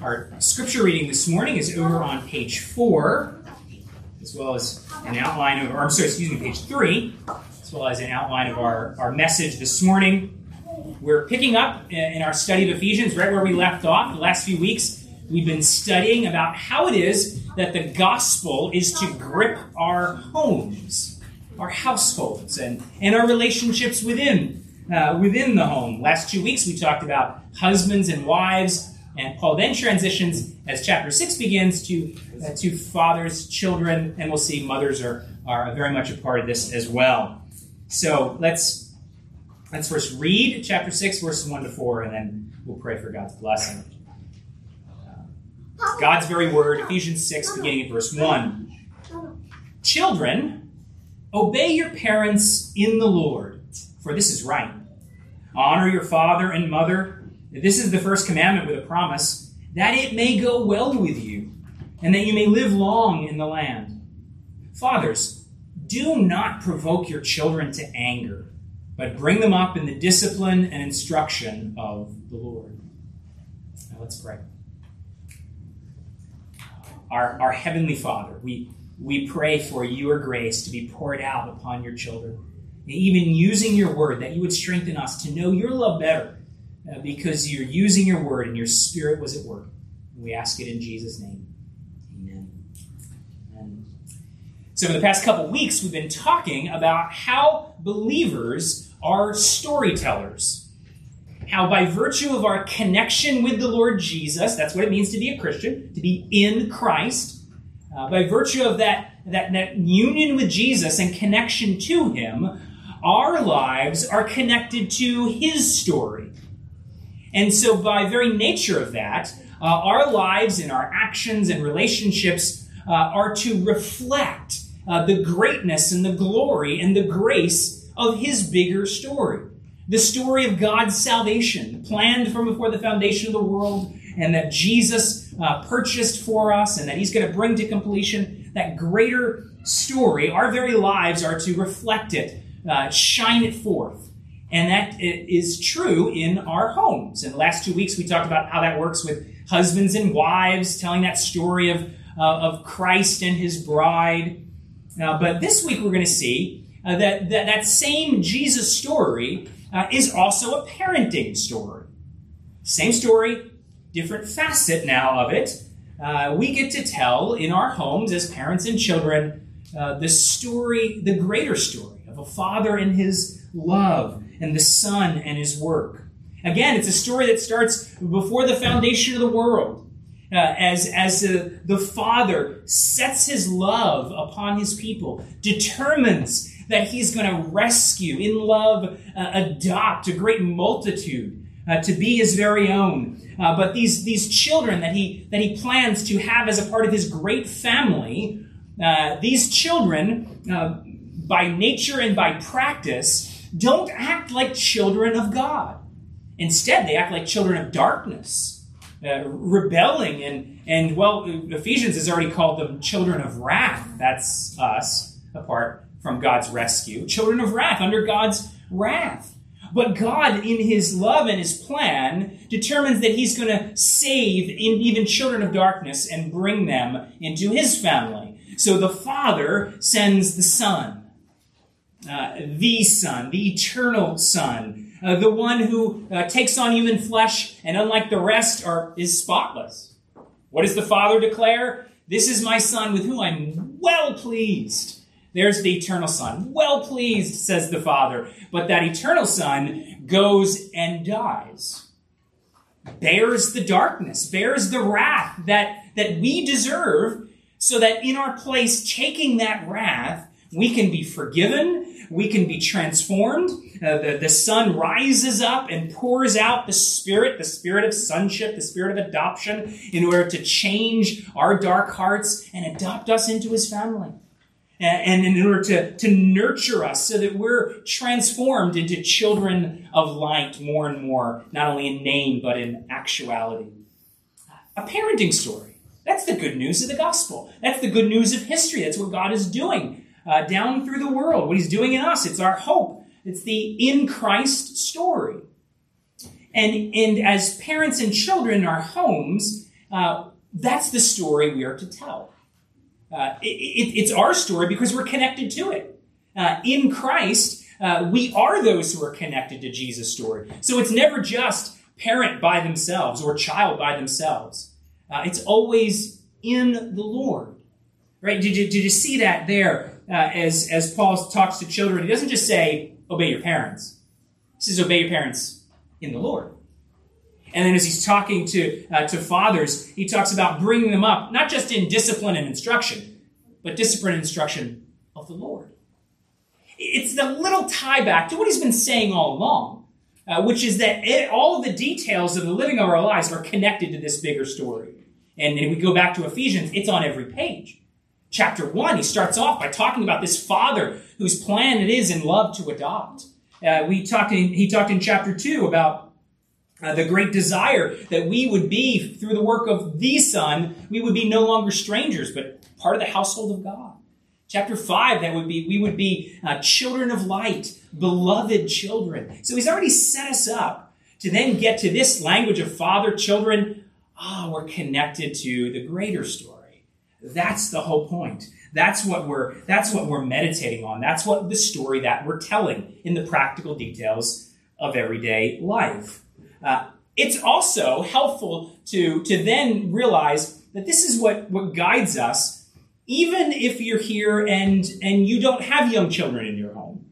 Our scripture reading this morning is over on page four, as well as an outline of, or I'm sorry, excuse me, page three, as well as an outline of our, our message this morning. We're picking up in our study of Ephesians right where we left off the last few weeks. We've been studying about how it is that the gospel is to grip our homes, our households, and, and our relationships within, uh, within the home. Last two weeks we talked about husbands and wives and Paul then transitions as chapter 6 begins to, uh, to fathers, children, and we'll see mothers are, are very much a part of this as well. So let's, let's first read chapter 6, verses 1 to 4, and then we'll pray for God's blessing. Uh, God's very word, Ephesians 6, beginning at verse 1. Children, obey your parents in the Lord, for this is right. Honor your father and mother this is the first commandment with a promise that it may go well with you and that you may live long in the land. Fathers, do not provoke your children to anger, but bring them up in the discipline and instruction of the Lord. Now let's pray. Our, our Heavenly Father, we, we pray for your grace to be poured out upon your children. Even using your word, that you would strengthen us to know your love better uh, because you're using your word and your spirit was at work. We ask it in Jesus' name. Amen. Amen. So, for the past couple weeks, we've been talking about how believers are storytellers. How, by virtue of our connection with the Lord Jesus, that's what it means to be a Christian, to be in Christ, uh, by virtue of that, that, that union with Jesus and connection to Him, our lives are connected to His story. And so, by very nature of that, uh, our lives and our actions and relationships uh, are to reflect uh, the greatness and the glory and the grace of His bigger story. The story of God's salvation, planned from before the foundation of the world, and that Jesus uh, purchased for us, and that He's going to bring to completion. That greater story, our very lives are to reflect it, uh, shine it forth. And that is true in our homes. In the last two weeks, we talked about how that works with husbands and wives, telling that story of, uh, of Christ and his bride. Uh, but this week, we're going to see uh, that, that that same Jesus story uh, is also a parenting story. Same story, different facet now of it. Uh, we get to tell in our homes as parents and children uh, the story, the greater story of a father and his love and the Son and his work. Again, it's a story that starts before the foundation of the world. Uh, as as uh, the Father sets his love upon his people, determines that he's going to rescue, in love, uh, adopt a great multitude uh, to be his very own. Uh, but these these children that he that he plans to have as a part of his great family, uh, these children, by nature and by practice, don't act like children of God. Instead, they act like children of darkness, uh, rebelling. And, and, well, Ephesians has already called them children of wrath. That's us, apart from God's rescue. Children of wrath, under God's wrath. But God, in His love and His plan, determines that He's going to save even children of darkness and bring them into His family. So the Father sends the Son uh, the Son, the eternal Son, uh, the one who uh, takes on human flesh and, unlike the rest, are, is spotless. What does the Father declare? This is my Son with whom I'm well pleased. There's the eternal Son. Well pleased, says the Father. But that eternal Son goes and dies, bears the darkness, bears the wrath that, that we deserve, so that in our place, taking that wrath, we can be forgiven we can be transformed. Uh, the, the Son rises up and pours out the Spirit, the Spirit of sonship, the Spirit of adoption, in order to change our dark hearts and adopt us into His family. And, and in order to, to nurture us so that we're transformed into children of light more and more, not only in name, but in actuality. A parenting story. That's the good news of the gospel. That's the good news of history. That's what God is doing uh, down through the world, what he's doing in us. It's our hope. It's the in Christ story. And, and as parents and children in our homes, uh, that's the story we are to tell. Uh, it, it, it's our story because we're connected to it. Uh, in Christ, uh, we are those who are connected to Jesus' story. So it's never just parent by themselves or child by themselves. Uh, it's always in the Lord. Right? Did you, did you see that there uh, as, as Paul talks to children? He doesn't just say, obey your parents. He says, obey your parents in the Lord. And then as he's talking to, uh, to fathers, he talks about bringing them up, not just in discipline and instruction, but discipline and instruction of the Lord. It's the little tie back to what he's been saying all along, uh, which is that it, all of the details of the living of our lives are connected to this bigger story. And if we go back to Ephesians, it's on every page. Chapter 1, he starts off by talking about this father whose plan it is in love to adopt. Uh, we talked in, he talked in chapter 2 about uh, the great desire that we would be, through the work of the Son, we would be no longer strangers, but part of the household of God. Chapter 5, that would be, we would be uh, children of light, beloved children. So he's already set us up to then get to this language of father, children. Ah, we're connected to the greater story. That's the whole point. That's what we're, that's what we're meditating on. That's what the story that we're telling in the practical details of everyday life. Uh, it's also helpful to, to then realize that this is what, what guides us, even if you're here and, and you don't have young children in your home,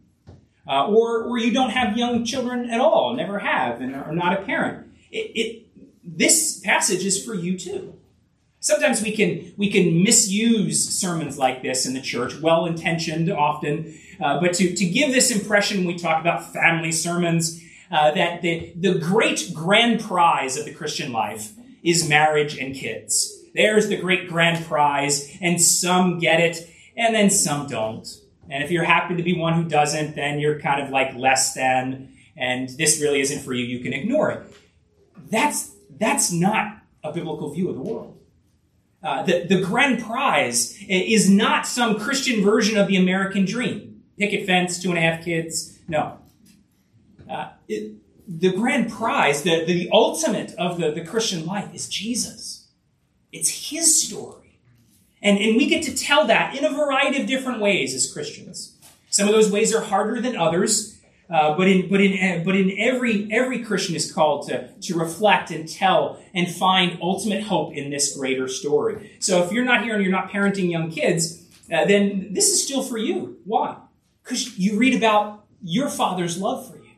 uh, or, or you don't have young children at all, never have, and are not a parent. It, it, this passage is for you too. Sometimes we can we can misuse sermons like this in the church, well intentioned often, uh, but to, to give this impression when we talk about family sermons uh, that the, the great grand prize of the Christian life is marriage and kids. There's the great grand prize, and some get it, and then some don't. And if you're happy to be one who doesn't, then you're kind of like less than, and this really isn't for you, you can ignore it. That's, that's not a biblical view of the world. Uh, the, the grand prize is not some Christian version of the American dream. Picket fence, two and a half kids. No. Uh, it, the grand prize, the, the ultimate of the, the Christian life is Jesus. It's his story. And, and we get to tell that in a variety of different ways as Christians. Some of those ways are harder than others, uh, but in but in but in every every Christian is called to to reflect and tell and find ultimate hope in this greater story. So if you're not here and you're not parenting young kids, uh, then this is still for you. Why? Because you read about your father's love for you.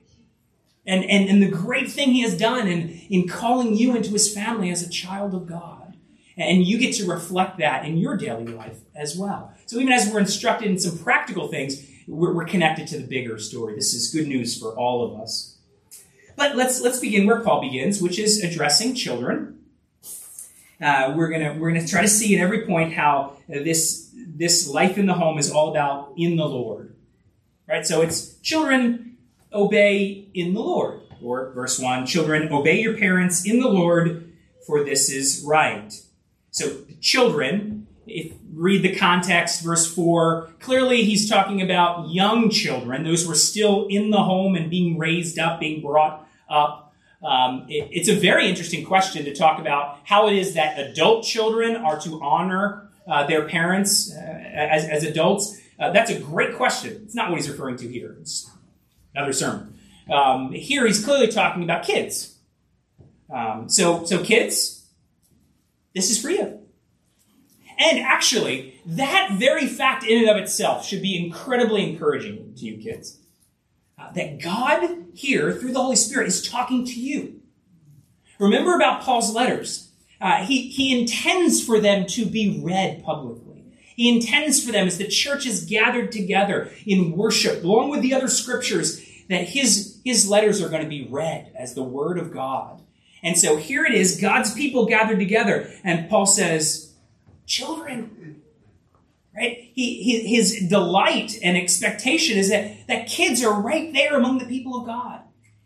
And, and, and the great thing he has done in, in calling you into his family as a child of God. And you get to reflect that in your daily life as well. So even as we're instructed in some practical things, we're, we're connected to the bigger story. This is good news for all of us. But let's, let's begin where Paul begins, which is addressing children. Uh, we're gonna we're gonna try to see at every point how this this life in the home is all about in the Lord, right? So it's children obey in the Lord. Or verse 1 Children, obey your parents in the Lord, for this is right. So, children, if read the context, verse 4, clearly he's talking about young children, those who are still in the home and being raised up, being brought up. Um, it, it's a very interesting question to talk about how it is that adult children are to honor uh, their parents uh, as, as adults. Uh, that's a great question. It's not what he's referring to here. It's another sermon. Um, here he's clearly talking about kids. Um, so, so kids, this is for you. And actually, that very fact in and of itself should be incredibly encouraging to you kids. Uh, that God here, through the Holy Spirit, is talking to you. Remember about Paul's letters. Uh, he, he intends for them to be read publicly. He intends for them as the church is gathered together in worship, along with the other scriptures, that his, his letters are going to be read as the word of God. And so here it is, God's people gathered together. And Paul says, children, right? He, he, his delight and expectation is that, that kids are right there among the people of God,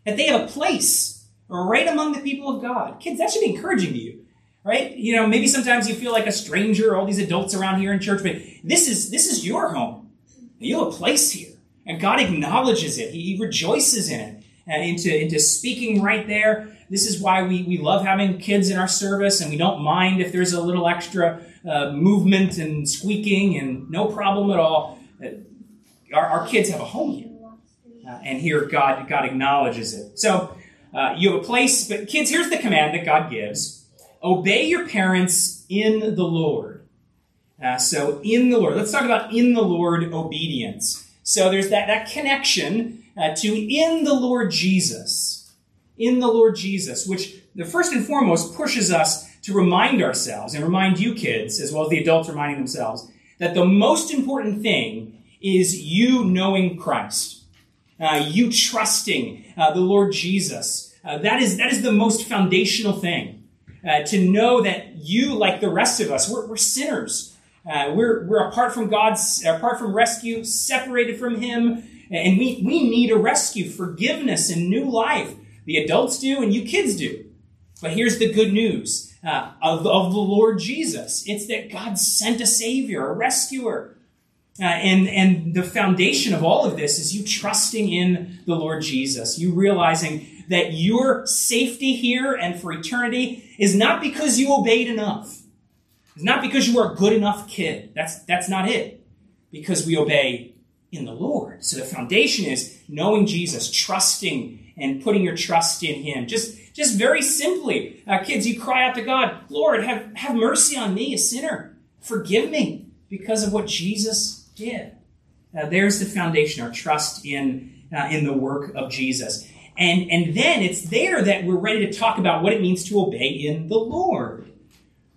that they have a place right among the people of God. Kids, that should be encouraging to you right? You know, maybe sometimes you feel like a stranger, all these adults around here in church, but this is this is your home. You have a place here. And God acknowledges it. He rejoices in it. uh, into, into speaking right there. This is why we, we love having kids in our service, and we don't mind if there's a little extra uh, movement and squeaking, and no problem at all. Uh, our, our kids have a home here. Uh, and here God, God acknowledges it. So uh, you have a place, but kids, here's the command that God gives obey your parents in the Lord. Uh, so in the Lord. Let's talk about in the Lord obedience. So there's that, that connection uh, to in the Lord Jesus. In the Lord Jesus, which the first and foremost pushes us to remind ourselves and remind you kids, as well as the adults reminding themselves, that the most important thing is you knowing Christ, uh, you trusting uh, the Lord Jesus. Uh, that is that is the most foundational thing. Uh, to know that you, like the rest of us, we're, we're sinners. Uh, we're, we're apart from God's, apart from rescue, separated from Him, and we, we need a rescue, forgiveness, and new life. The adults do, and you kids do. But here's the good news uh, of, of the Lord Jesus it's that God sent a Savior, a rescuer. Uh, and, and the foundation of all of this is you trusting in the Lord Jesus, you realizing that your safety here and for eternity is not because you obeyed enough. It's not because you are a good enough kid. That's, that's not it. Because we obey in the Lord. So the foundation is knowing Jesus, trusting and putting your trust in Him. Just, just very simply, uh, kids, you cry out to God, Lord, have, have mercy on me, a sinner. Forgive me because of what Jesus did. Uh, there's the foundation, our trust in, uh, in the work of Jesus. And, and then it's there that we're ready to talk about what it means to obey in the Lord.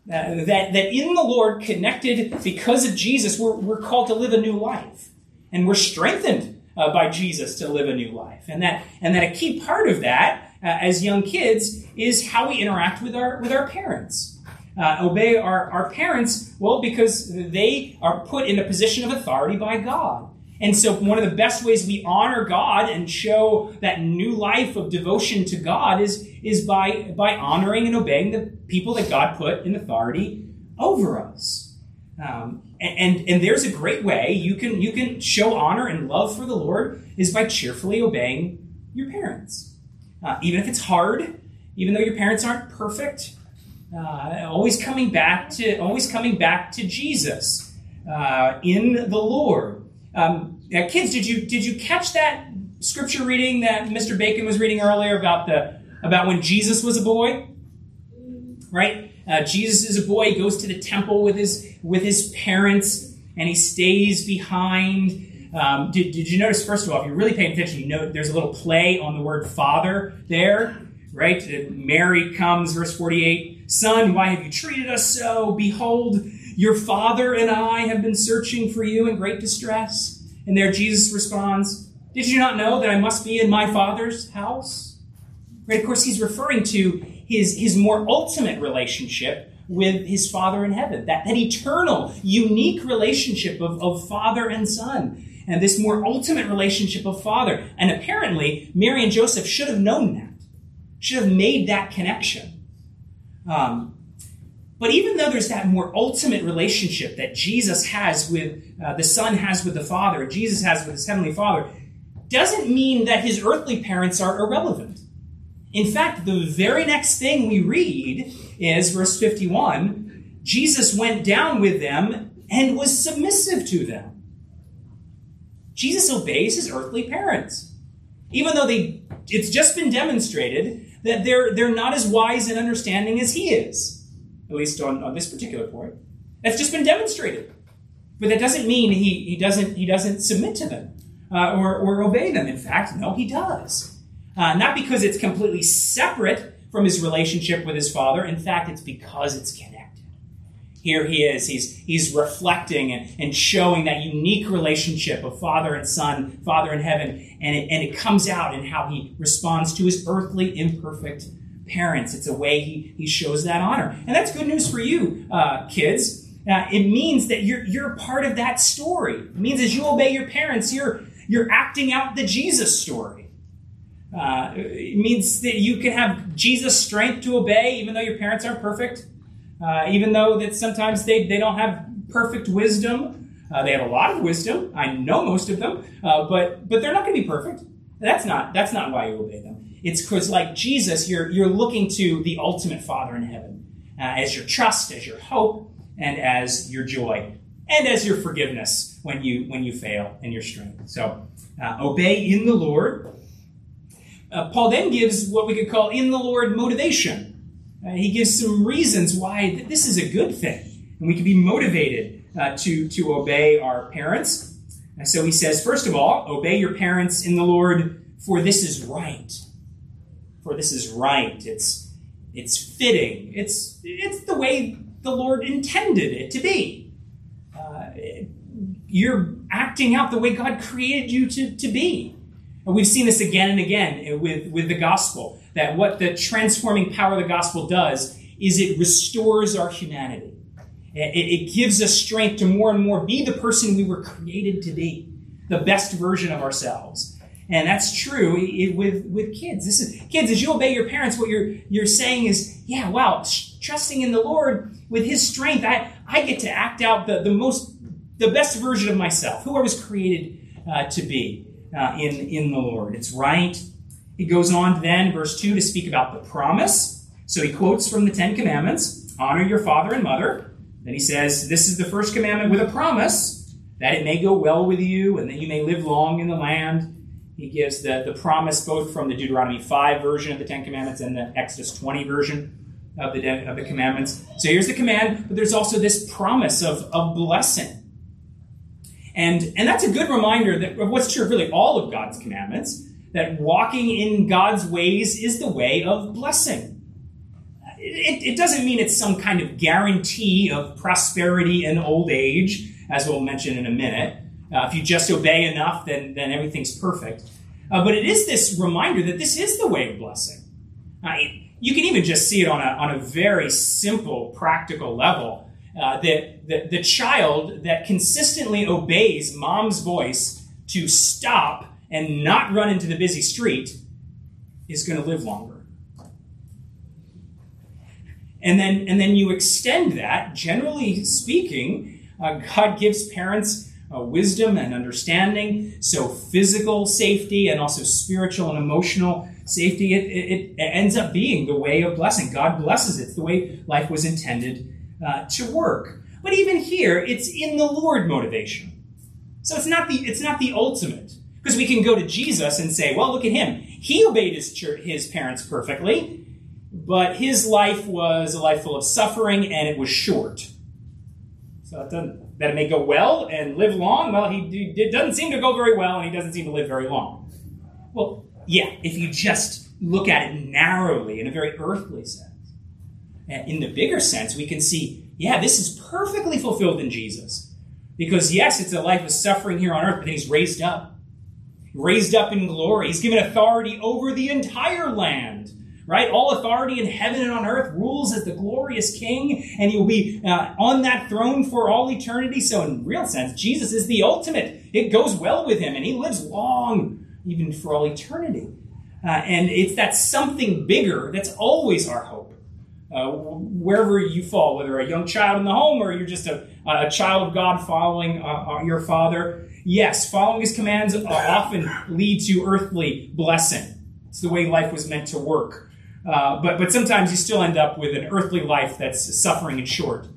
Uh, that, that in the Lord, connected because of Jesus, we're, we're called to live a new life. And we're strengthened uh, by Jesus to live a new life. And that, and that a key part of that, uh, as young kids, is how we interact with our, with our parents. Uh, obey our, our parents, well, because they are put in a position of authority by God. And so, one of the best ways we honor God and show that new life of devotion to God is, is by, by honoring and obeying the people that God put in authority over us. Um, and, and, and there's a great way you can, you can show honor and love for the Lord is by cheerfully obeying your parents. Uh, even if it's hard, even though your parents aren't perfect, uh, always coming back to always coming back to Jesus uh, in the Lord. Um, now, kids, did you did you catch that scripture reading that Mr. Bacon was reading earlier about the about when Jesus was a boy? Right, uh, Jesus is a boy. Goes to the temple with his with his parents, and he stays behind. Um, did, did you notice, first of all, if you're really paying attention, you know there's a little play on the word father there, right? Mary comes, verse 48, Son, why have you treated us so? Behold, your father and I have been searching for you in great distress. And there Jesus responds, Did you not know that I must be in my father's house? Right, of course, he's referring to his, his more ultimate relationship with his Father in heaven, that, that eternal, unique relationship of, of father and son, and this more ultimate relationship of father. And apparently, Mary and Joseph should have known that, should have made that connection. Um, but even though there's that more ultimate relationship that Jesus has with uh, the Son has with the Father, Jesus has with his Heavenly Father, doesn't mean that his earthly parents are irrelevant. In fact, the very next thing we read is verse 51 Jesus went down with them and was submissive to them. Jesus obeys his earthly parents. Even though they, it's just been demonstrated that they're, they're not as wise and understanding as he is at least on, on this particular point. That's just been demonstrated. But that doesn't mean he, he, doesn't, he doesn't submit to them uh, or, or obey them. In fact, no, he does. Uh, not because it's completely separate from his relationship with his father. In fact, it's because it's connected. Here he is. He's, he's reflecting and, and showing that unique relationship of father and son, father in heaven, and it, and it comes out in how he responds to his earthly, imperfect parents. It's a way he, he shows that honor. And that's good news for you, uh, kids. Uh, it means that you're, you're part of that story. It means as you obey your parents, you're, you're acting out the Jesus story. Uh, it means that you can have Jesus' strength to obey, even though your parents aren't perfect. Uh, even though that sometimes they, they don't have perfect wisdom. Uh, they have a lot of wisdom. I know most of them, uh, but but they're not going to be perfect. That's not, that's not why you obey them. It's because, like Jesus, you're, you're looking to the ultimate Father in heaven uh, as your trust, as your hope, and as your joy, and as your forgiveness when you, when you fail and your strength. So, uh, obey in the Lord. Uh, Paul then gives what we could call in the Lord motivation. Uh, he gives some reasons why th- this is a good thing, and we can be motivated uh, to, to obey our parents. And so he says, first of all, obey your parents in the Lord, for this is right. For this is right. It's, it's fitting. It's, it's the way the Lord intended it to be. Uh, you're acting out the way God created you to, to be. And we've seen this again and again with, with the gospel, that what the transforming power of the gospel does is it restores our humanity. It, it gives us strength to more and more be the person we were created to be, the best version of ourselves. And that's true with, with kids. This is kids, as you obey your parents, what you're you're saying is, yeah, wow, trusting in the Lord with his strength, I, I get to act out the, the most the best version of myself, who I was created uh, to be uh, in, in the Lord. It's right. He goes on then, verse 2, to speak about the promise. So he quotes from the Ten Commandments honor your father and mother. Then he says, This is the first commandment with a promise that it may go well with you and that you may live long in the land. He gives the, the promise both from the Deuteronomy 5 version of the Ten Commandments and the Exodus 20 version of the, of the commandments. So here's the command, but there's also this promise of, of blessing. And, and that's a good reminder that of what's true of really all of God's commandments, that walking in God's ways is the way of blessing. It, it, doesn't mean it's some kind of guarantee of prosperity in old age, as we'll mention in a minute. Uh, if you just obey enough, then, then everything's perfect. Uh, but it is this reminder that this is the way of blessing. Uh, you can even just see it on a, on a very simple, practical level. Uh, that the, the child that consistently obeys mom's voice to stop and not run into the busy street is going to live longer. And then, and then you extend that, generally speaking, uh, God gives parents uh, wisdom and understanding. So physical safety and also spiritual and emotional safety, it, it, it, ends up being the way of blessing. God blesses it. It's the way life was intended uh, to work. But even here, it's in the Lord motivation. So it's not the it's not the ultimate because we can go to Jesus and say, well, look at him. He obeyed his church, his parents perfectly, but his life was a life full of suffering and it was short. So it doesn't, that it may go well and live long. Well, he it doesn't seem to go very well, and he doesn't seem to live very long. Well, yeah, if you just look at it narrowly in a very earthly sense. In the bigger sense, we can see, yeah, this is perfectly fulfilled in Jesus. Because yes, it's a life of suffering here on earth, but then he's raised up. Raised up in glory. He's given authority over the entire land. Right? All authority in heaven and on earth rules as the glorious king, and he will be uh, on that throne for all eternity. So, in real sense, Jesus is the ultimate. It goes well with him, and he lives long, even for all eternity. Uh, and it's that something bigger that's always our hope uh, wherever you fall, whether a young child in the home or you're just a, a child of God following uh, uh your father. Yes, following his commands uh, often lead to earthly blessing. It's the way life was meant to work. Uh, but, but sometimes you still end up with an earthly life that's suffering and short.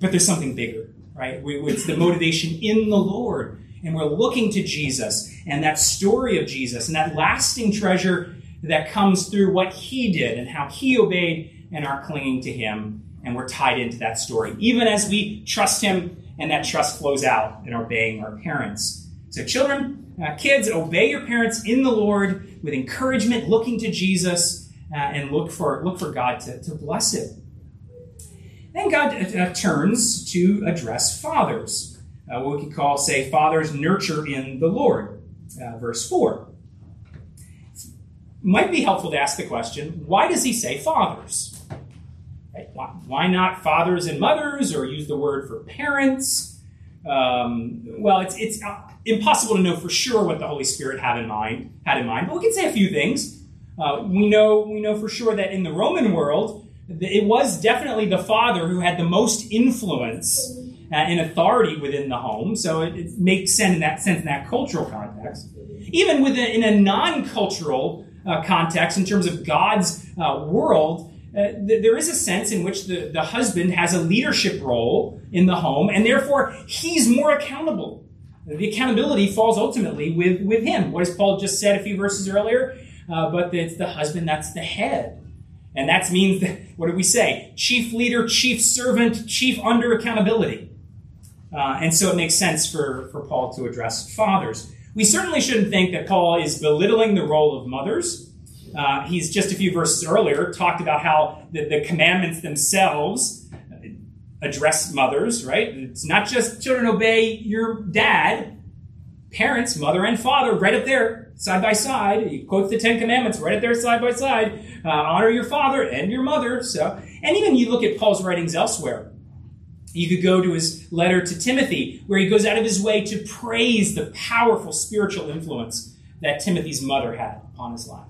But there's something bigger, right? We, it's the motivation in the Lord. And we're looking to Jesus and that story of Jesus and that lasting treasure that comes through what he did and how he obeyed and are clinging to Him, and we're tied into that story, even as we trust Him and that trust flows out in obeying our parents. So, children, uh, kids, obey your parents in the Lord with encouragement, looking to Jesus, uh, and look for, look for God to, to bless it. Then God uh, turns to address fathers. Uh, what we could call, say, fathers nurture in the Lord. Uh, verse 4 might be helpful to ask the question why does he say fathers? Right? Why, not fathers and mothers or use the word for parents? Um, well, it's, it's uh, impossible to know for sure what the Holy Spirit had in mind, had in mind, but we can say a few things. Uh, we know we know for sure that in the Roman world, it was definitely the father who had the most influence uh, and authority within the home. So it, it, makes sense in that sense in that cultural context. Even within in a non-cultural uh, context, in terms of God's uh, world, uh, th- there is a sense in which the, the husband has a leadership role in the home, and therefore he's more accountable. The accountability falls ultimately with, with him. What has Paul just said a few verses earlier? Uh, but it's the husband that's the head. And that means, that, what do we say? Chief leader, chief servant, chief under accountability. Uh, and so it makes sense for, for Paul to address fathers. We certainly shouldn't think that Paul is belittling the role of mothers. Uh, he's just a few verses earlier talked about how the, the commandments themselves address mothers, right? It's not just children obey your dad, parents, mother and father, right up there, side by side. He quotes the Ten Commandments right up there, side by side. Uh, honor your father and your mother. So, and even you look at Paul's writings elsewhere. You could go to his letter to Timothy, where he goes out of his way to praise the powerful spiritual influence that Timothy's mother had upon his life.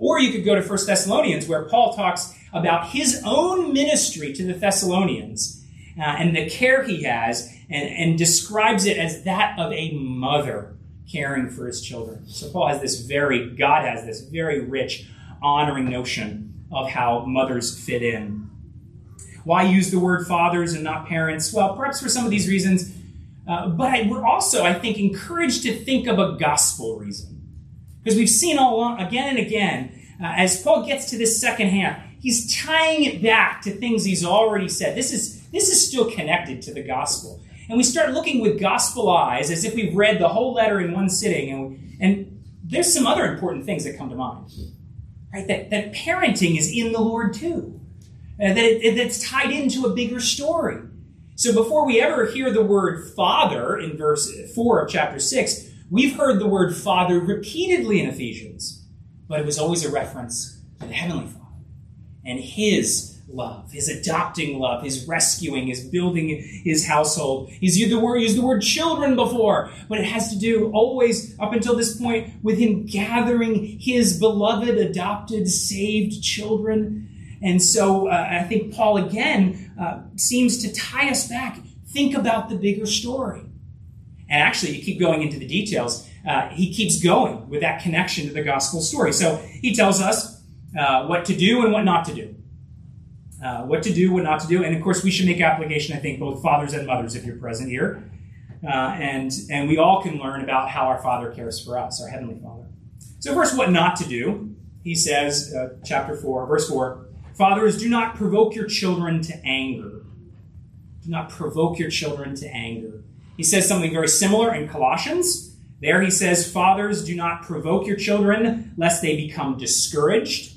Or you could go to 1 Thessalonians, where Paul talks about his own ministry to the Thessalonians uh, and the care he has, and, and describes it as that of a mother caring for his children. So Paul has this very, God has this very rich, honoring notion of how mothers fit in why use the word fathers and not parents? Well, perhaps for some of these reasons, uh, but we're also, I think, encouraged to think of a gospel reason. Because we've seen all along, again and again, uh, as Paul gets to this second half, he's tying it back to things he's already said. This is, this is still connected to the gospel. And we start looking with gospel eyes as if we've read the whole letter in one sitting. And, and there's some other important things that come to mind. Right? That, that parenting is in the Lord too and that it, it's tied into a bigger story. So before we ever hear the word father in verse 4 of chapter 6, we've heard the word father repeatedly in Ephesians, but it was always a reference to the Heavenly Father and His love, His adopting love, His rescuing, His building His household. He's used the word, used the word children before, but it has to do always up until this point with Him gathering His beloved, adopted, saved children and so uh, I think Paul again uh, seems to tie us back. Think about the bigger story. And actually, you keep going into the details. Uh, he keeps going with that connection to the gospel story. So he tells us uh, what to do and what not to do. Uh, what to do, what not to do. And of course, we should make application, I think, both fathers and mothers if you're present here. Uh, and, and we all can learn about how our Father cares for us, our Heavenly Father. So, first, what not to do. He says, chapter 4, verse 4 Fathers, do not provoke your children to anger. Do not provoke your children to anger. He says something very similar in Colossians. There he says, Fathers, do not provoke your children lest they become discouraged.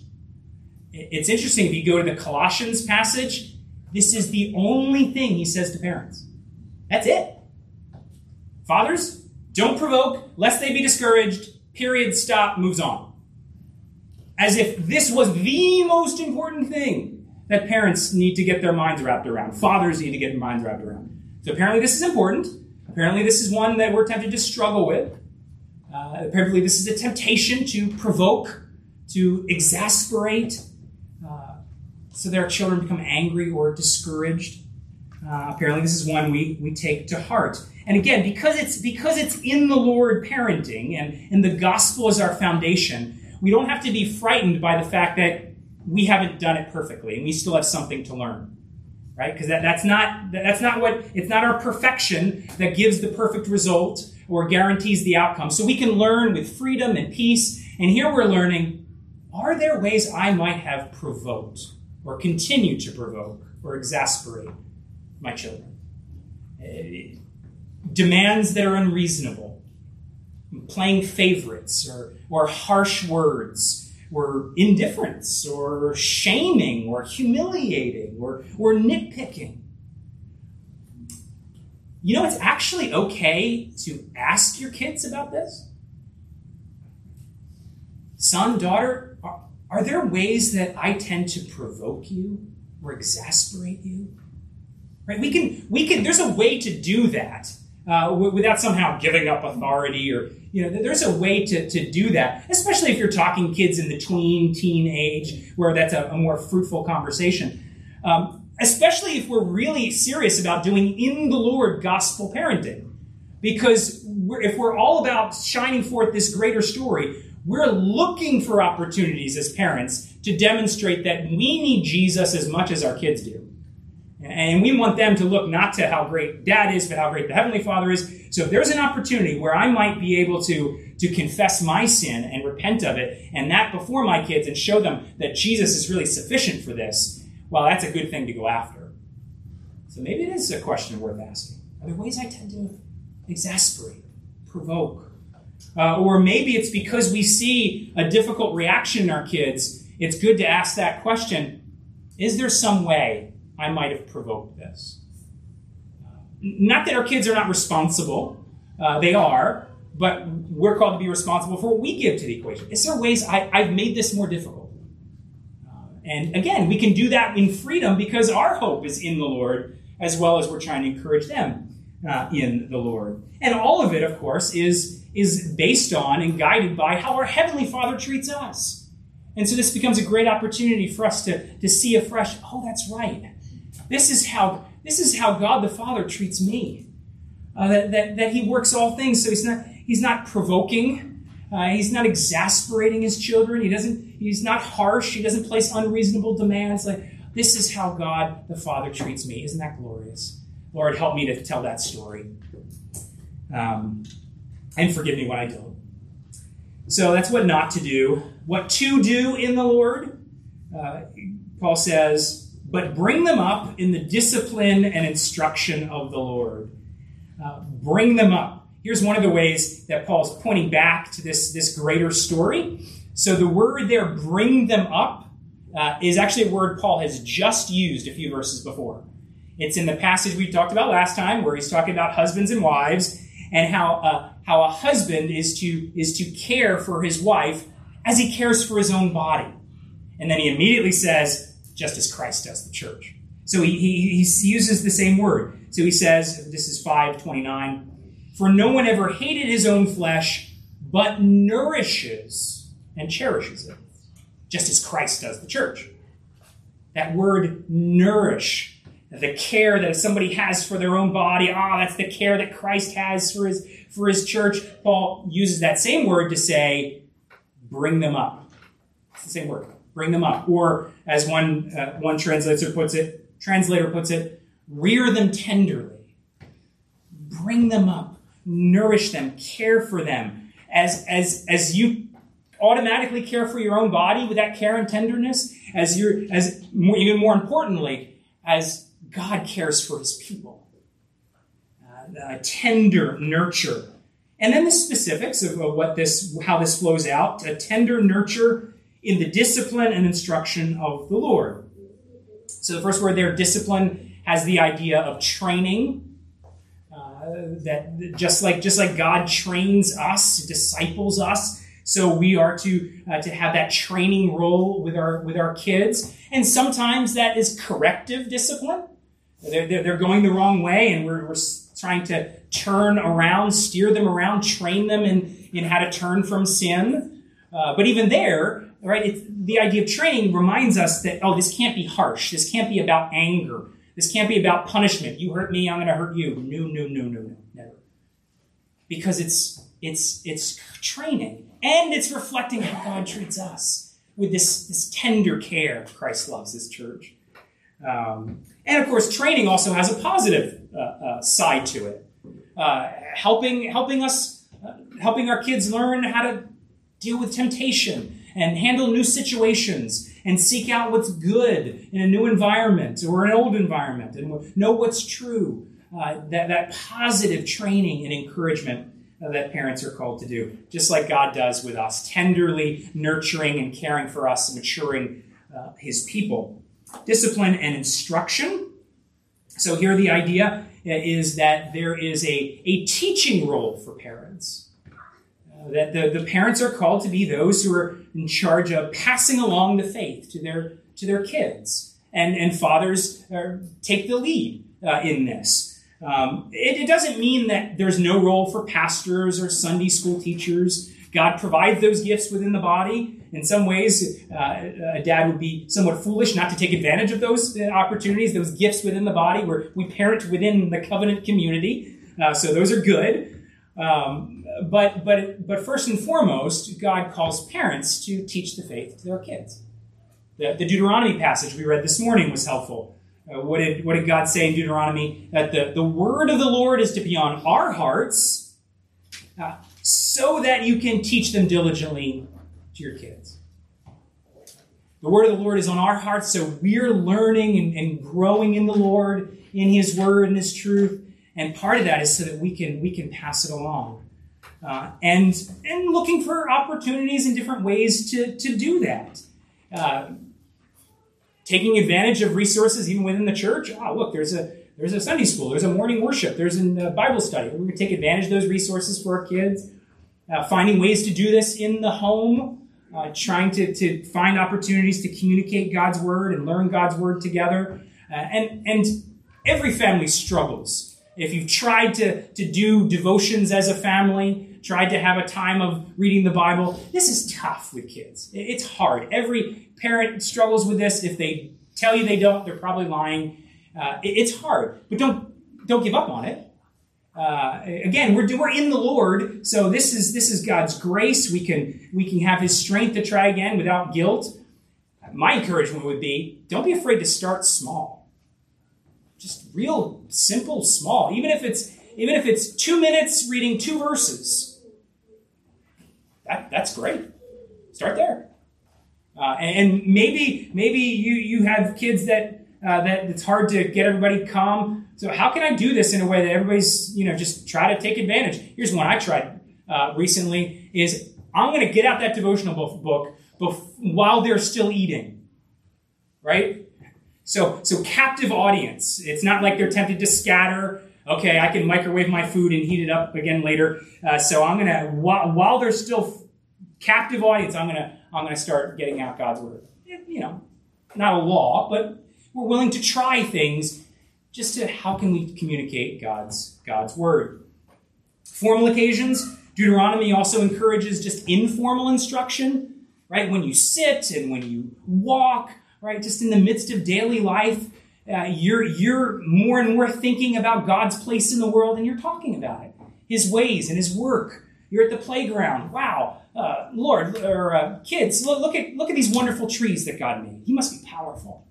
It's interesting if you go to the Colossians passage, this is the only thing he says to parents. That's it. Fathers, don't provoke lest they be discouraged. Period. Stop. Moves on as if this was the most important thing that parents need to get their minds wrapped around, fathers need to get their minds wrapped around. So apparently, this is important. Apparently, this is one that we're tempted to struggle with. Uh, apparently, this is a temptation to provoke, to exasperate, uh, so that our children become angry or discouraged. Uh, apparently, this is one we, we take to heart. And again, because it's because it's in the Lord parenting and, and the gospel is our foundation, we don't have to be frightened by the fact that we haven't done it perfectly and we still have something to learn right? Because that, that's not that's not what it's not our perfection that gives the perfect result or guarantees the outcome. So we can learn with freedom and peace. And here we're learning are there ways i might have provoked or continue to provoke or exasperate my children? Uh, demands that are unreasonable playing favorites or, or harsh words or indifference or shaming or humiliating or, or nitpicking. You know, it's actually okay to ask your kids about this. Son, daughter, are, are there ways that I tend to provoke you or exasperate you? Right? We can, we can, there's a way to do that uh, without somehow giving up authority or you know there's a way to, to do that especially if you're talking kids in the tween teen age where that's a, a more fruitful conversation um, especially if we're really serious about doing in the Lord gospel parenting. Because we're, if we're all about shining forth this greater story, we're looking for opportunities as parents to demonstrate that we need Jesus as much as our kids do. And we want them to look not to how great dad is, but how great the Heavenly Father is. So if there's an opportunity where I might be able to, to confess my sin and repent of it, and that before my kids, and show them that Jesus is really sufficient for this, well, that's a good thing to go after. So maybe it is a question worth asking. Are there ways I tend to exasperate, provoke? Uh, or maybe it's because we see a difficult reaction in our kids. It's good to ask that question Is there some way I might have provoked this? Not that our kids are not responsible, uh, they are, but we're called to be responsible for what we give to the equation. Is there ways I, I've made this more difficult? Uh, and again, we can do that in freedom because our hope is in the Lord as well as we're trying to encourage them uh, in the Lord. And all of it, of course, is is based on and guided by how our Heavenly Father treats us. And so this becomes a great opportunity for us to, to see afresh, oh, that's right. This is how this is how God the Father treats me. Uh, that, that, that He works all things. So He's not He's not provoking. Uh, he's not exasperating his children. He doesn't. He's not harsh. He doesn't place unreasonable demands. Like this is how God the Father treats me. Isn't that glorious? Lord, help me to tell that story. Um, and forgive me when I don't. So that's what not to do. What to do in the Lord, uh, Paul says, but bring them up in the discipline and instruction of the Lord. Uh, bring them up. Here's one of the ways that Paul's pointing back to this, this greater story. So the word there, bring them up, uh, is actually a word Paul has just used a few verses before. It's in the passage we talked about last time, where he's talking about husbands and wives, and how uh, how a husband is to is to care for his wife as he cares for his own body. And then he immediately says, just as Christ does the church. So he, he, he uses the same word. So he says, this is 529, for no one ever hated his own flesh, but nourishes and cherishes it, just as Christ does the church. That word nourish the care that somebody has for their own body. Ah, that's the care that Christ has for his, for his church. Paul uses that same word to say, bring them up. It's the same word. Bring them up. Or as one, uh, one translator puts it, translator puts it, rear them tenderly. Bring them up. Nourish them. Care for them. As, as, as you automatically care for your own body with that care and tenderness, as you're, as more, even more importantly, as God cares for his people. Uh, tender nurture. And then the specifics of, what this, how this flows out, a tender nurture in the discipline and instruction of the Lord. So the first word there, discipline, has the idea of training. Uh, that just like just like God trains us, disciples us, so we are to uh, to have that training role with our with our kids. And sometimes that is corrective discipline. They're, they're, they're going the wrong way, and we're, we're trying to turn around, steer them around, train them in, in how to turn from sin. Uh, but even there, right, it's, the idea of training reminds us that, oh, this can't be harsh. This can't be about anger. This can't be about punishment. You hurt me, I'm going to hurt you. No, no, no, no, no, never. Because it's, it's, it's training. And it's reflecting how God treats us with this, this tender care Christ loves his church. Um, and of course, training also has a positive uh, uh, side to it, uh, helping helping us uh, helping our kids learn how to deal with temptation and handle new situations and seek out what's good in a new environment or an old environment and know what's true. Uh, that that positive training and encouragement that parents are called to do, just like God does with us, tenderly nurturing and caring for us, and maturing uh, His people discipline and instruction. So here the idea is that there is a, a teaching role for parents. That the, the parents are called to be those who are in charge of passing along the faith to their, to their kids. And, and fathers uh, take the lead uh, in this. Um, it, it, doesn't mean that there's no role for pastors or Sunday school teachers God provides those gifts within the body. In some ways, uh, a dad would be somewhat foolish not to take advantage of those uh, opportunities, those gifts within the body, where we parent within the covenant community. Uh, so those are good. Um, but but but first and foremost, God calls parents to teach the faith to their kids. The, the Deuteronomy passage we read this morning was helpful. Uh, what did what did God say in Deuteronomy? That the, the word of the Lord is to be on our hearts, uh, so that you can teach them diligently to your kids. The word of the Lord is on our hearts, so we're learning and, and growing in the Lord, in His word and His truth. And part of that is so that we can we can pass it along. Uh, and and looking for opportunities and different ways to, to do that. Uh, taking advantage of resources even within the church. Oh, look, there's a there's a Sunday school, there's a morning worship, there's a Bible study. We're going to take advantage of those resources for our kids. Uh, finding ways to do this in the home, uh, trying to, to find opportunities to communicate God's word and learn God's word together. Uh, and, and every family struggles. If you've tried to, to do devotions as a family, tried to have a time of reading the Bible, this is tough with kids. It's hard. Every parent struggles with this. If they tell you they don't, they're probably lying. Uh, it's hard, but don't don't give up on it. Uh, again, we're we're in the Lord, so this is this is God's grace. We can we can have His strength to try again without guilt. My encouragement would be: don't be afraid to start small. Just real simple, small. Even if it's even if it's two minutes reading two verses, that, that's great. Start there. Uh, and, maybe maybe you you have kids that uh, that it's hard to get everybody calm. So how can I do this in a way that everybody's you know just try to take advantage? Here's one I tried uh, recently: is I'm going to get out that devotional book, book while they're still eating, right? So so captive audience. It's not like they're tempted to scatter. Okay, I can microwave my food and heat it up again later. Uh, so I'm gonna while, while they're still captive audience, I'm gonna I'm to start getting out God's word. You know, not a law, but we're willing to try things just to how can we communicate God's God's word. Formal occasions, Deuteronomy also encourages just informal instruction, right? When you sit and when you walk, right? Just in the midst of daily life, uh, you're you're more and more thinking about God's place in the world, and you're talking about it, His ways and His work. You're at the playground. Wow, uh, Lord, or uh, kids, look, look, at look at these wonderful trees that God made. He must be powerful.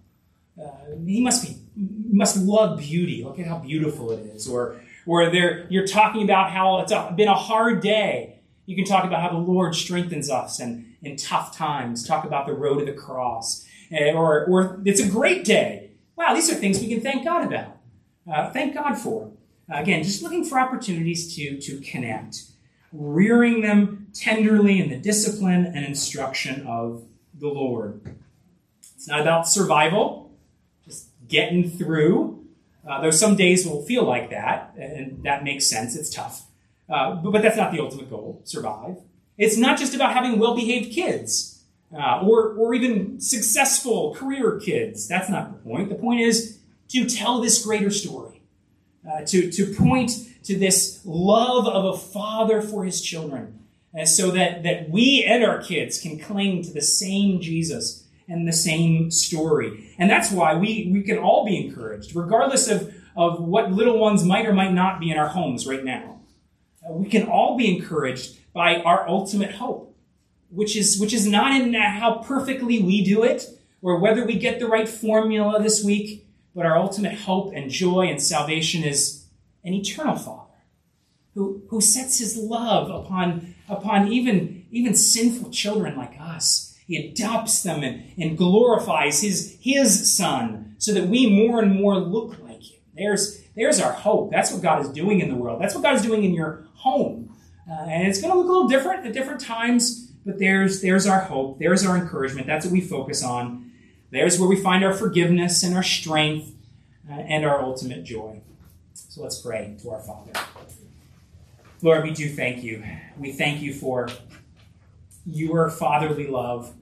Uh, he must be must love beauty. Look at how beautiful it is. Or or there you're talking about how it's a, been a hard day. You can talk about how the Lord strengthens us and in tough times. Talk about the road to the cross. Uh, or or it's a great day. Wow, these are things we can thank God about. Uh, thank God for. again, just looking for opportunities to to connect rearing them tenderly in the discipline and instruction of the Lord. It's not about survival, just getting through. Uh, though some days will feel like that, and that makes sense. It's tough. Uh, but, but, that's not the ultimate goal survive. It's not just about having well behaved kids uh, or, or even successful career kids. That's not the point. The point is to tell this greater story, uh, to, to point to this love of a father for his children, and so that, that we and our kids can cling to the same Jesus and the same story. And that's why we, we can all be encouraged, regardless of, of what little ones might or might not be in our homes right now. Uh, we can all be encouraged by our ultimate hope, which is, which is not in how perfectly we do it or whether we get the right formula this week, but our ultimate hope and joy and salvation is an eternal Father who, who sets his love upon, upon even, even sinful children like us. He adopts them and, and glorifies his, his Son so that we more and more look like him. There's, there's our hope. That's what God is doing in the world. That's what God is doing in your home. Uh, and it's going to look a little different at different times, but there's, there's our hope. There's our encouragement. That's what we focus on. There's where we find our forgiveness and our strength uh, and our ultimate joy. So let's pray to our Father. Lord, we do thank you. We thank you for your fatherly love.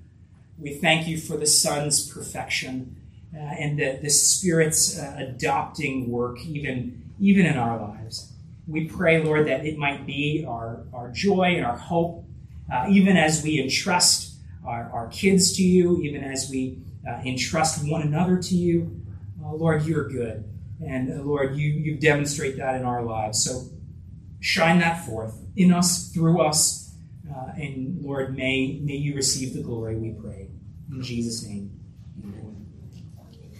We thank you for the Son's perfection uh, and the, the Spirit's uh, adopting work, even, even in our lives. We pray, Lord, that it might be our, our joy and our hope uh, even as we entrust our, our kids to you, even as we uh, entrust one another to you. Uh, Lord, you're good. And uh, Lord, you, you demonstrate that in our lives. So shine that forth in us, through us. Uh, and Lord, may, may you receive the glory, we pray. In Jesus' name.